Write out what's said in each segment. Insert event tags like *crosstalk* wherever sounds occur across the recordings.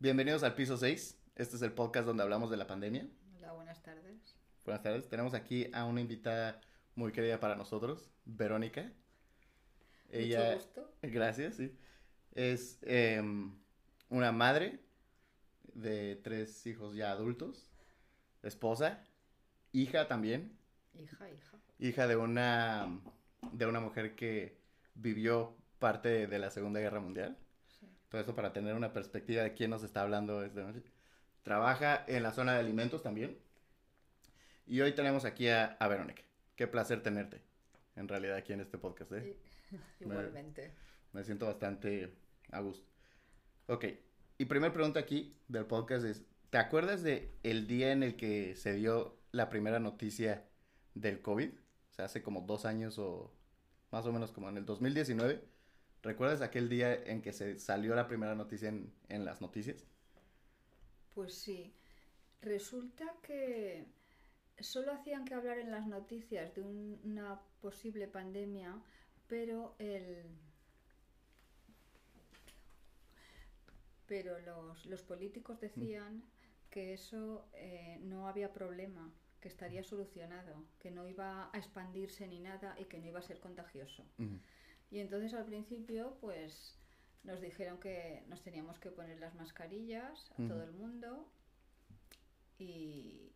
Bienvenidos al piso 6. Este es el podcast donde hablamos de la pandemia. Hola, buenas tardes. Buenas tardes. Tenemos aquí a una invitada muy querida para nosotros, Verónica. Mucho gusto. Gracias, sí. Es em, una madre de tres hijos ya adultos, esposa, hija también. Hija, hija. Hija de una, de una mujer que vivió parte de la Segunda Guerra Mundial. Todo esto para tener una perspectiva de quién nos está hablando esta noche. Trabaja en la zona de alimentos también. Y hoy tenemos aquí a, Verónica. Qué placer tenerte, en realidad, aquí en este podcast. ¿eh? *laughs* igualmente. Me, siento bastante a gusto. Ok, y primera pregunta aquí del podcast es, ¿te acuerdas de el día en el que se dio la primera noticia del COVID? O sea, hace como dos años o más o menos como en el 2019 ¿Recuerdas aquel día en que se salió la primera noticia en, las noticias? Pues sí. Resulta que solo hacían que hablar en las noticias de una posible pandemia, pero el pero los, políticos decían que eso eh, no había problema, que estaría solucionado, que no iba a expandirse ni nada y que no iba a ser contagioso. Y entonces al principio, pues nos dijeron que nos teníamos que poner las mascarillas a todo el mundo y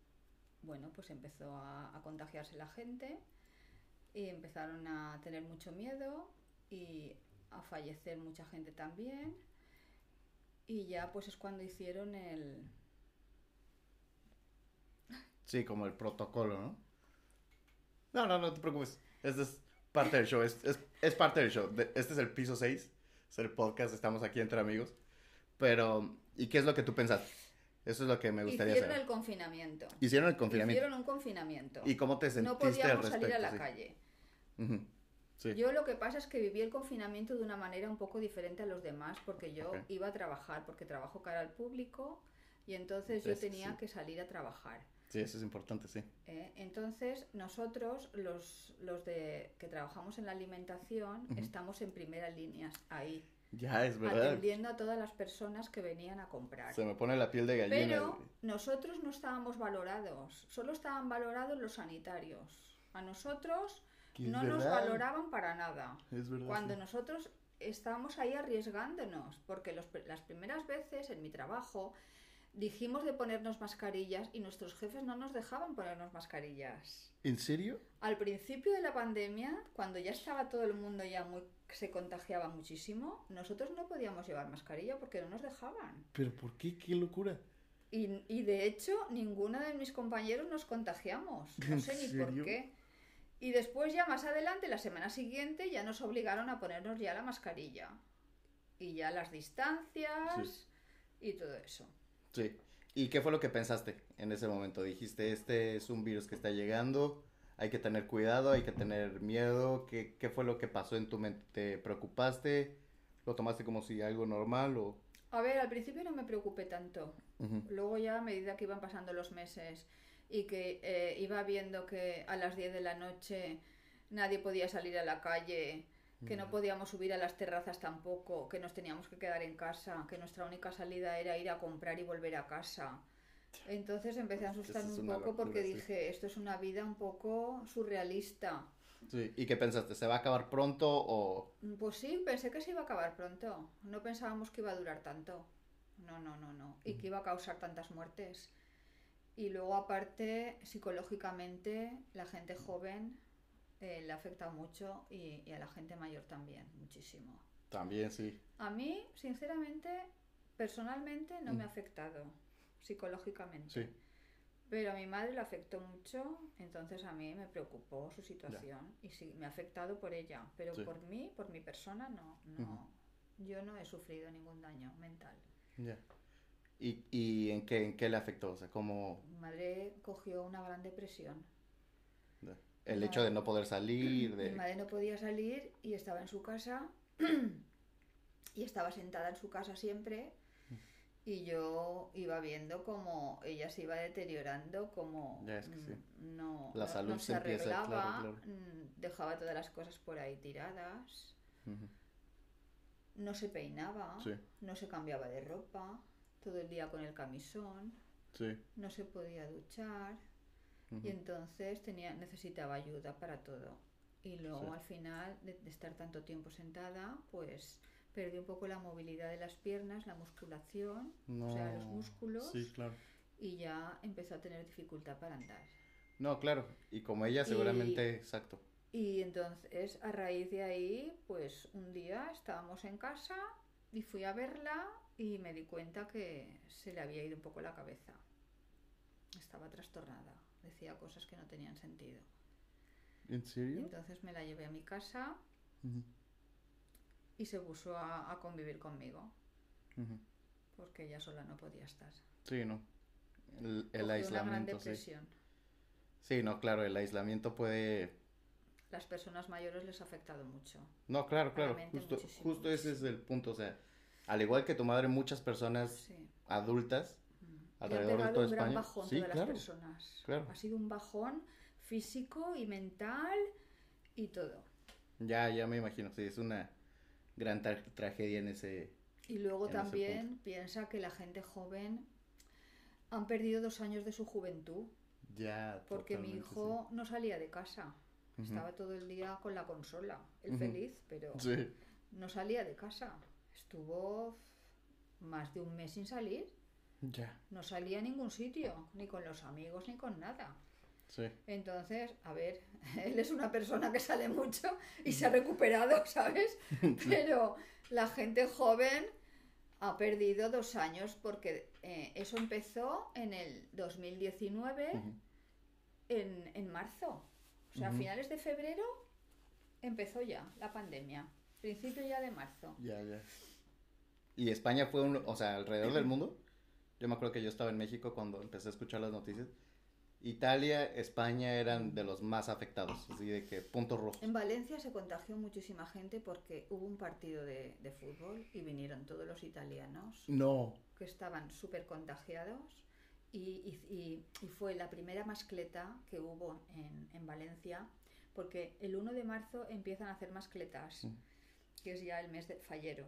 bueno, pues empezó a, contagiarse la gente y empezaron a tener mucho miedo y a fallecer mucha gente también y ya pues es cuando hicieron el... Sí, como el protocolo, ¿no? No, no, no te preocupes. Este es parte del show, es, es, parte del show. Este es el piso 6, es el podcast, estamos aquí entre amigos. Pero, ¿y qué es lo que tú pensaste? Eso es lo que me gustaría Hicieron el confinamiento. Hicieron el confinamiento. Hicieron un confinamiento. ¿Y cómo te sentiste No podíamos salir a la calle. Yo lo que pasa es que viví el confinamiento de una manera un poco diferente a los demás porque yo iba a trabajar, porque trabajo cara al público y entonces yo tenía que salir a trabajar. Sí, eso es importante, sí. Eh, entonces, nosotros, los, los de que trabajamos en la alimentación, estamos en primera línea ahí. Ya, es verdad. Atendiendo a todas las personas que venían a comprar. Se me pone la piel de gallina. Pero nosotros no estábamos valorados, solo estaban valorados los sanitarios. A nosotros no nos valoraban para nada. Es verdad. Cuando nosotros estábamos ahí arriesgándonos, porque los, las primeras veces en mi trabajo dijimos de ponernos mascarillas y nuestros jefes no nos dejaban ponernos mascarillas. ¿En serio? Al principio de la pandemia, cuando ya estaba todo el mundo ya muy se contagiaba muchísimo, nosotros no podíamos llevar mascarilla porque no nos dejaban. ¿Pero por qué? ¡Qué locura! Y, y de hecho, ninguno de mis compañeros nos contagiamos. No sé ni por qué. Y después ya más adelante, la semana siguiente, ya nos obligaron a ponernos ya la mascarilla. Y ya las distancias y todo eso. Sí. ¿Y qué fue lo que pensaste en ese momento? Dijiste, este es un virus que está llegando, hay que tener cuidado, hay que tener miedo. ¿Qué, qué fue lo que pasó en tu mente? ¿Te preocupaste? ¿Lo tomaste como si algo normal o...? A ver, al principio no me preocupé tanto. Luego ya a medida que iban pasando los meses y que eh, iba viendo que a las 10 de la noche nadie podía salir a la calle, que no podíamos subir a las terrazas tampoco, que nos teníamos que quedar en casa, que nuestra única salida era ir a comprar y volver a casa. Entonces empecé a asustarme un poco porque dije, esto es una vida un poco surrealista. Sí. ¿Y qué pensaste? ¿Se va a acabar pronto o...? Pues sí, pensé que se iba a acabar pronto. No pensábamos que iba a durar tanto. No, no, no, no. Y que iba a causar tantas muertes. Y luego aparte, psicológicamente, la gente joven eh, le afecta mucho y, a la gente mayor también, muchísimo. También, sí. A mí, sinceramente, personalmente no me ha mm. afectado psicológicamente. Sí. Pero a mi madre le afectó mucho, entonces a mí me preocupó su situación y sí, me ha afectado por ella, pero por mí, por mi persona, no, no. Yo no he sufrido ningún daño mental. Ya. ¿Y, ¿Y, en, qué, en qué le afectó? O sea, ¿cómo...? Mi madre cogió una gran depresión. El hecho de no poder salir. *clears throat* De... Mi madre no podía salir y estaba en su casa *clears throat* y estaba sentada en su casa siempre y yo iba viendo como ella se iba deteriorando, como mm, no, La salud se, arreglaba, mm, dejaba todas las cosas por ahí tiradas, no se peinaba, no se cambiaba de ropa. todo el día con el camisón, Sí. no se podía duchar y entonces tenía, necesitaba ayuda para todo. Y luego Sí. al final de, de estar tanto tiempo sentada, pues perdí un poco la movilidad de las piernas, la musculación, o sea, los músculos Sí, claro. y ya empezó a tener dificultad para andar. No, claro. Y como ella Y- seguramente, exacto. Y entonces, a raíz de ahí, pues un día estábamos en casa y fui a verla y me di cuenta que se le había ido un poco la cabeza. Estaba trastornada, decía cosas que no tenían sentido. ¿En serio? Entonces me la llevé a mi casa y se puso a, a convivir conmigo, porque ella sola no podía estar. Sí, no. El, el Cogió una gran aislamiento, sí. depresión. Sí, no, claro, el aislamiento puede... Las personas mayores les ha afectado mucho. No, claro, claro. Justo, justo ese es el punto. O sea, al igual que tu madre, muchas personas Sí. adultas alrededor ha de pegado toda un gran bajón Sí, todas las claro. personas. claro. Ha sido un bajón físico y mental y todo. Ya, ya me imagino. Sí, es una gran tra- tragedia en ese... Y luego también piensa que la gente joven han perdido dos años de su juventud, Ya, porque mi hijo no salía de casa. Ujú. Estaba todo el día con la consola, el Ujú. feliz, pero Sí. Sí. no salía de casa. Estuvo más de un mes sin salir. Ya, No salía a ningún sitio, ni con los amigos, ni con nada. sí. Entonces, a ver, *laughs* él es una persona que sale mucho y se ha recuperado, *laughs* ¿sabes? *laughs* Pero la gente joven ha perdido dos años porque eh, eso empezó en el 2019, Ujú. en, en marzo. O sea, a finales de febrero empezó ya la pandemia. Principio ya de marzo. Ya, ya. ¿Y España fue un, o sea, alrededor del mundo? Yo me acuerdo que yo estaba en México cuando empecé a escuchar las noticias. Italia, España eran de los más afectados, así de que puntos rojos. En Valencia se contagió muchísima gente porque hubo un partido de, de fútbol y vinieron todos los italianos No. que estaban súper contagiados y, y- y- y fue la primera mascleta que hubo en, en Valencia porque el 1 de marzo empiezan a hacer mascletas, Mm. que es ya el mes de fallero.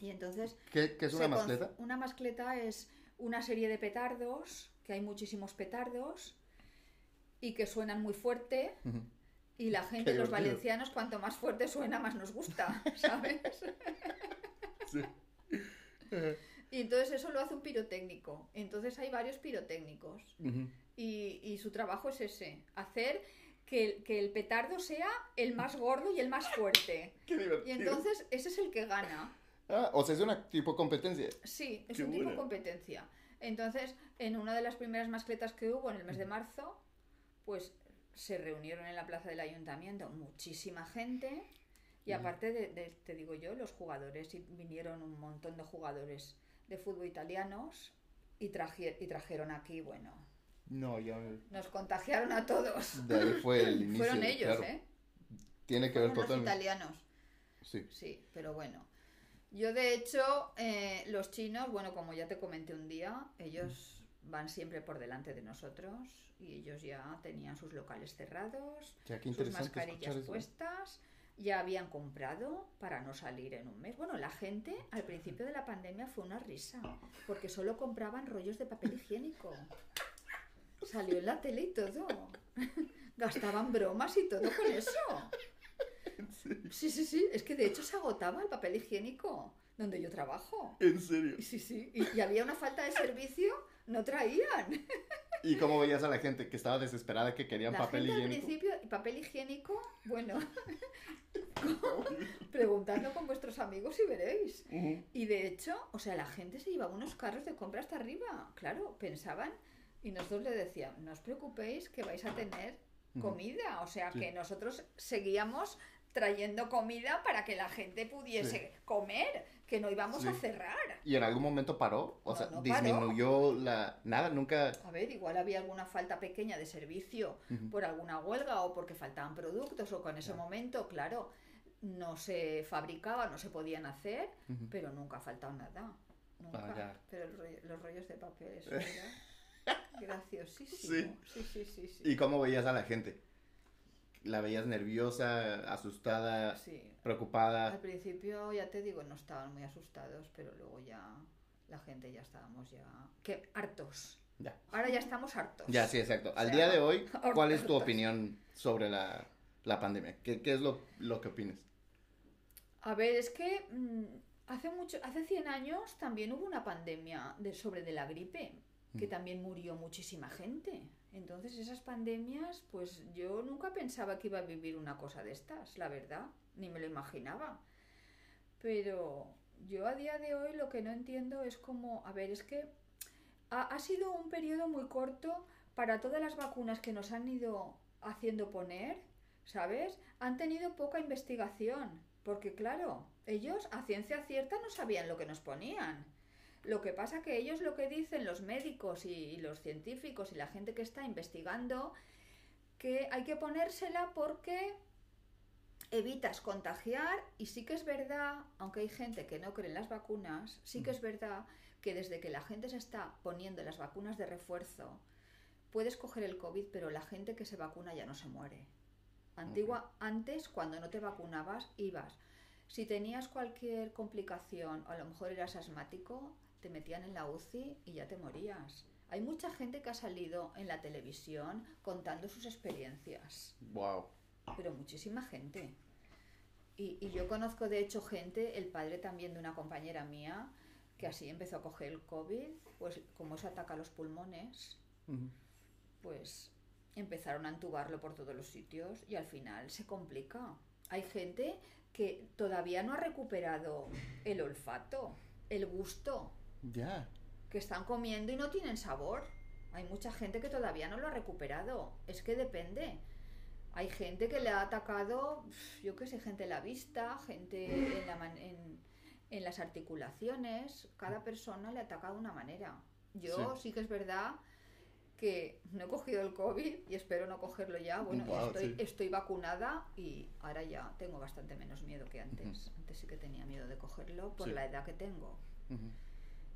Y entonces... ¿Qué, qué es una mascleta? Una mascleta es una serie de petardos, que hay muchísimos petardos y que suenan muy fuerte y la gente, los valencianos, cuanto más fuerte suena, más nos gusta, *laughs* ¿sabes? Sí. Y entonces eso lo hace un pirotécnico. Entonces hay varios pirotécnicos. Y, y su trabajo es ese, hacer que el, que el petardo sea el más gordo y el más fuerte. Qué Y divertido. entonces ese es el que gana. Ah, o sea, es una tipo competencia. Sí, es Qué un tipo buena. competencia. Entonces, en una de las primeras mascletas que hubo en el mes de marzo, pues se reunieron en la plaza del ayuntamiento muchísima gente. Y aparte de, de- te digo yo, los jugadores, y vinieron un montón de jugadores de fútbol italianos y, traje- y trajeron aquí, bueno, No, ya. nos contagiaron a todos. De ahí fue el *laughs* inicio. Fueron ellos, claro. ¿eh? Tiene que ver Fueron los totalmente. italianos. Sí. Sí, pero bueno. Yo de hecho, eh, los chinos, bueno, como ya te comenté un día, ellos van siempre por delante de nosotros y ellos ya tenían sus locales cerrados, Ya, sus mascarillas eso. puestas, ya habían comprado para no salir en un mes. Bueno, la gente al principio de la pandemia fue una risa, porque solo compraban rollos de papel higiénico. Salió en la tele y todo. *laughs* Gastaban bromas y todo con eso. Sí, sí, sí. Es que de hecho se agotaba el papel higiénico donde yo trabajo. En serio. Sí, sí. Y, y había una falta de servicio, no traían. ¿Y cómo veías a la gente que estaba desesperada que querían La papel gente al higiénico? principio, papel higiénico, bueno, *laughs* preguntadlo con vuestros amigos y veréis. Y de hecho, o sea, la gente se llevaba unos carros de compra hasta arriba. Claro, pensaban. Y nosotros le decíamos, no os preocupéis que vais a tener comida. O sea, Sí. que nosotros seguíamos trayendo comida para que la gente pudiese comer, que no íbamos a cerrar. ¿Y en algún momento paró? O No, sea, no paró. disminuyó la... Nada, nunca... A ver, igual había alguna falta pequeña de servicio por alguna huelga o porque faltaban productos o con ese momento, claro, no se fabricaba, no se podían hacer, pero nunca ha faltado nada. Nunca. Ah, ya. Pero rollo- los rollos de papel, eso *laughs* era graciosísimo. Sí. Sí, sí, sí, sí. ¿Y cómo veías a la gente? ¿La veías nerviosa, asustada, Sí. preocupada? Al principio, ya te digo, no estaban muy asustados, pero luego ya la gente ya estábamos ya... que hartos. Ya. Ahora ya estamos hartos. Ya, sí, exacto. Al O sea, día de hoy, *laughs* ¿cuál es tu hartos. opinión sobre la, la pandemia? ¿Qué, qué es lo, lo que opinas? A ver, es que mm, hace mucho, hace 100 años también hubo una pandemia de, sobre de la gripe, que Mm. también murió muchísima gente. Entonces esas pandemias, pues yo nunca pensaba que iba a vivir una cosa de estas, la verdad, ni me lo imaginaba. Pero yo a día de hoy lo que no entiendo es como, a ver, es que ha, ha sido un periodo muy corto para todas las vacunas que nos han ido haciendo poner, ¿sabes? Han tenido poca investigación, porque claro, ellos a ciencia cierta no sabían lo que nos ponían. Lo que pasa que ellos lo que dicen los médicos y, y los científicos y la gente que está investigando que hay que ponérsela porque evitas contagiar y sí que es verdad, aunque hay gente que no cree en las vacunas, sí que es verdad que desde que la gente se está poniendo las vacunas de refuerzo, puedes coger el COVID, pero la gente que se vacuna ya no se muere. Antigua, antes, cuando no te vacunabas, ibas. Si tenías cualquier complicación, o a lo mejor eras asmático, te metían en la UCI y ya te morías. Hay mucha gente que ha salido en la televisión contando sus experiencias Wow. pero muchísima gente. Y, y yo conozco de hecho gente, el padre también de una compañera mía, que así empezó a coger el COVID, pues como eso ataca los pulmones, pues empezaron a entubarlo por todos los sitios y al final se complica. Hay gente que todavía no ha recuperado el olfato, el gusto, Ya. que están comiendo y no tienen sabor. Hay mucha gente que todavía no lo ha recuperado. Es que depende. Hay gente que le ha atacado, yo qué sé, gente en la vista, gente en, la man- en, en las articulaciones. Cada persona le ataca de una manera. Yo sí, que es verdad que no he cogido el COVID y espero no cogerlo ya. Bueno, Guau, estoy, sí. estoy vacunada y ahora ya tengo bastante menos miedo que antes. Antes sí que tenía miedo de cogerlo por Sí. la edad que tengo. Ujú.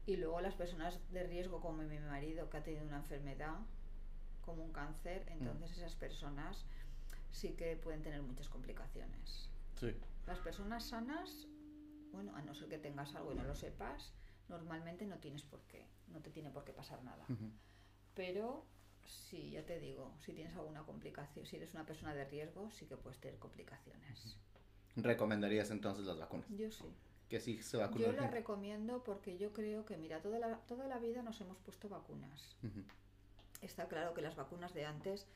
Y luego las personas de riesgo, como mi marido, que ha tenido una enfermedad, como un cáncer, entonces esas personas sí que pueden tener muchas complicaciones. Sí. Las personas sanas, bueno, a no ser que tengas algo y no lo sepas, normalmente no tienes por qué, no te tiene por qué pasar nada. Pero sí, ya te digo, si tienes alguna complicación, si eres una persona de riesgo, sí que puedes tener complicaciones. ¿Recomendarías entonces las vacunas? Yo sí. Que sí se. Yo las recomiendo porque yo creo que, mira, toda la, toda la vida nos hemos puesto vacunas. Está claro que las vacunas de antes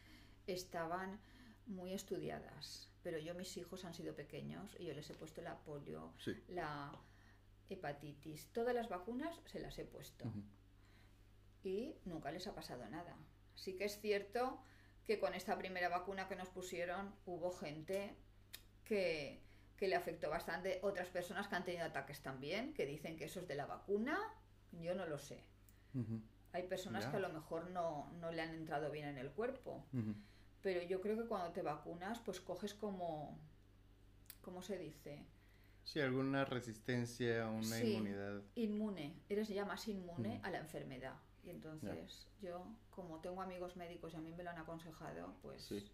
estaban muy estudiadas, pero yo mis hijos han sido pequeños y yo les he puesto la polio, Sí. la hepatitis, todas las vacunas se las he puesto y nunca les ha pasado nada. Sí que es cierto que con esta primera vacuna que nos pusieron hubo gente que, que le afectó bastante, otras personas que han tenido ataques también, que dicen que eso es de la vacuna, yo no lo sé. Hay personas que a lo mejor no, no le han entrado bien en el cuerpo. Pero yo creo que cuando te vacunas, pues coges como. ¿Cómo se dice? Sí, alguna resistencia, una Sí. inmunidad. Inmune. Eres ya más inmune a la enfermedad. Y entonces, yo, como tengo amigos médicos y a mí me lo han aconsejado, pues. Sí.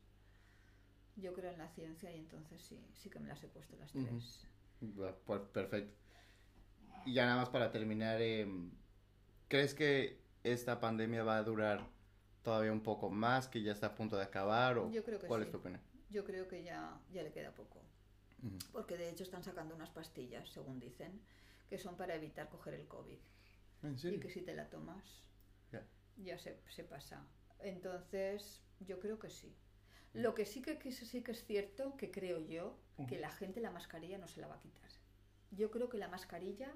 Yo creo en la ciencia y entonces sí, sí que me las he puesto las tres. Pues, perfecto. Y ya nada más para terminar, em, ¿crees que esta pandemia va a durar todavía un poco más, que ya está a punto de acabar? O Yo creo que ¿Cuál sí. es tu opinión? Yo creo que ya, ya le queda poco. Porque de hecho están sacando unas pastillas, según dicen, que son para evitar coger el COVID. ¿En y serio? que si te la tomas Ya. ya se, se pasa. Entonces, yo creo que sí. Lo que sí que, que sí que es cierto, que creo yo, que la gente la mascarilla no se la va a quitar. Yo creo que la mascarilla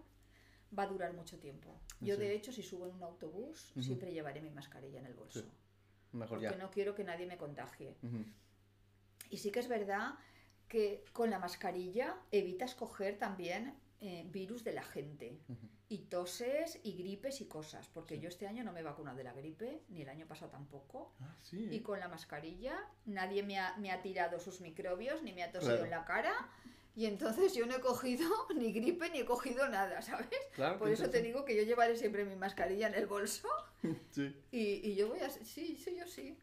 va a durar mucho tiempo. Yo, Sí. de hecho, si subo en un autobús, siempre llevaré mi mascarilla en el bolso. Sí. Mejor Porque ya. no quiero que nadie me contagie. Y sí que es verdad que con la mascarilla evitas coger también eh, virus de la gente. Y toses y gripes y cosas. Porque yo este año no me he vacunado de la gripe, ni el año pasado tampoco. Ah, sí. Y con la mascarilla nadie me ha, me ha tirado sus microbios, ni me ha tosido Claro. en la cara. Y entonces yo no he cogido *laughs* ni gripe ni he cogido nada, ¿sabes? Claro, Por eso te digo que yo llevaré siempre mi mascarilla en el bolso. *laughs* Sí. Y, y yo voy a... Sí, sí, yo sí.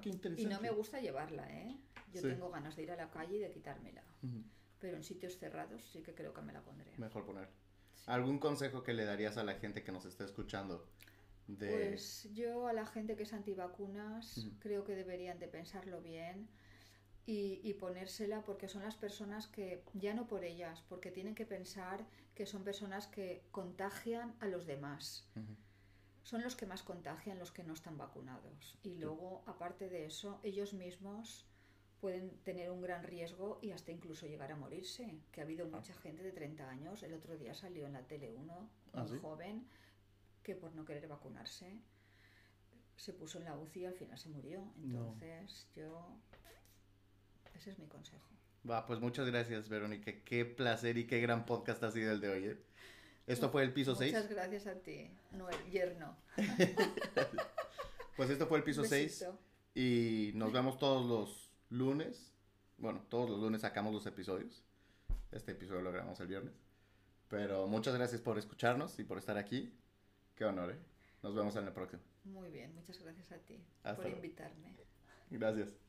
Qué Y no me gusta llevarla, ¿eh? Yo tengo ganas de ir a la calle y de quitármela. Pero en sitios cerrados sí que creo que me la pondré. Mejor poner. ¿Algún consejo que le darías a la gente que nos está escuchando? Pues yo a la gente que es antivacunas creo que deberían de pensarlo bien y, ponérsela porque son las personas que, ya no por ellas, porque tienen que pensar que son personas que contagian a los demás. Son los que más contagian los que no están vacunados. Y luego, aparte de eso, ellos mismos pueden tener un gran riesgo y hasta incluso llegar a morirse. Que ha habido ah. mucha gente de 30 años, el otro día salió en la tele uno, ¿Ah, un joven, que por no querer vacunarse se puso en la UCI y al final se murió. Entonces, yo ese es mi consejo. Va, pues muchas gracias, Verónica. Qué placer y qué gran podcast ha sido el de hoy. ¿eh? Esto fue el piso 6. Muchas gracias a ti, no el yerno. *laughs* pues esto fue el piso 6 y nos vemos todos los lunes. Bueno, todos los lunes sacamos los episodios. Este episodio lo grabamos el viernes. Pero muchas gracias por escucharnos y por estar aquí. Qué honor, ¿eh? Nos vemos en el próximo. Muy bien, muchas gracias a ti por invitarme. Gracias.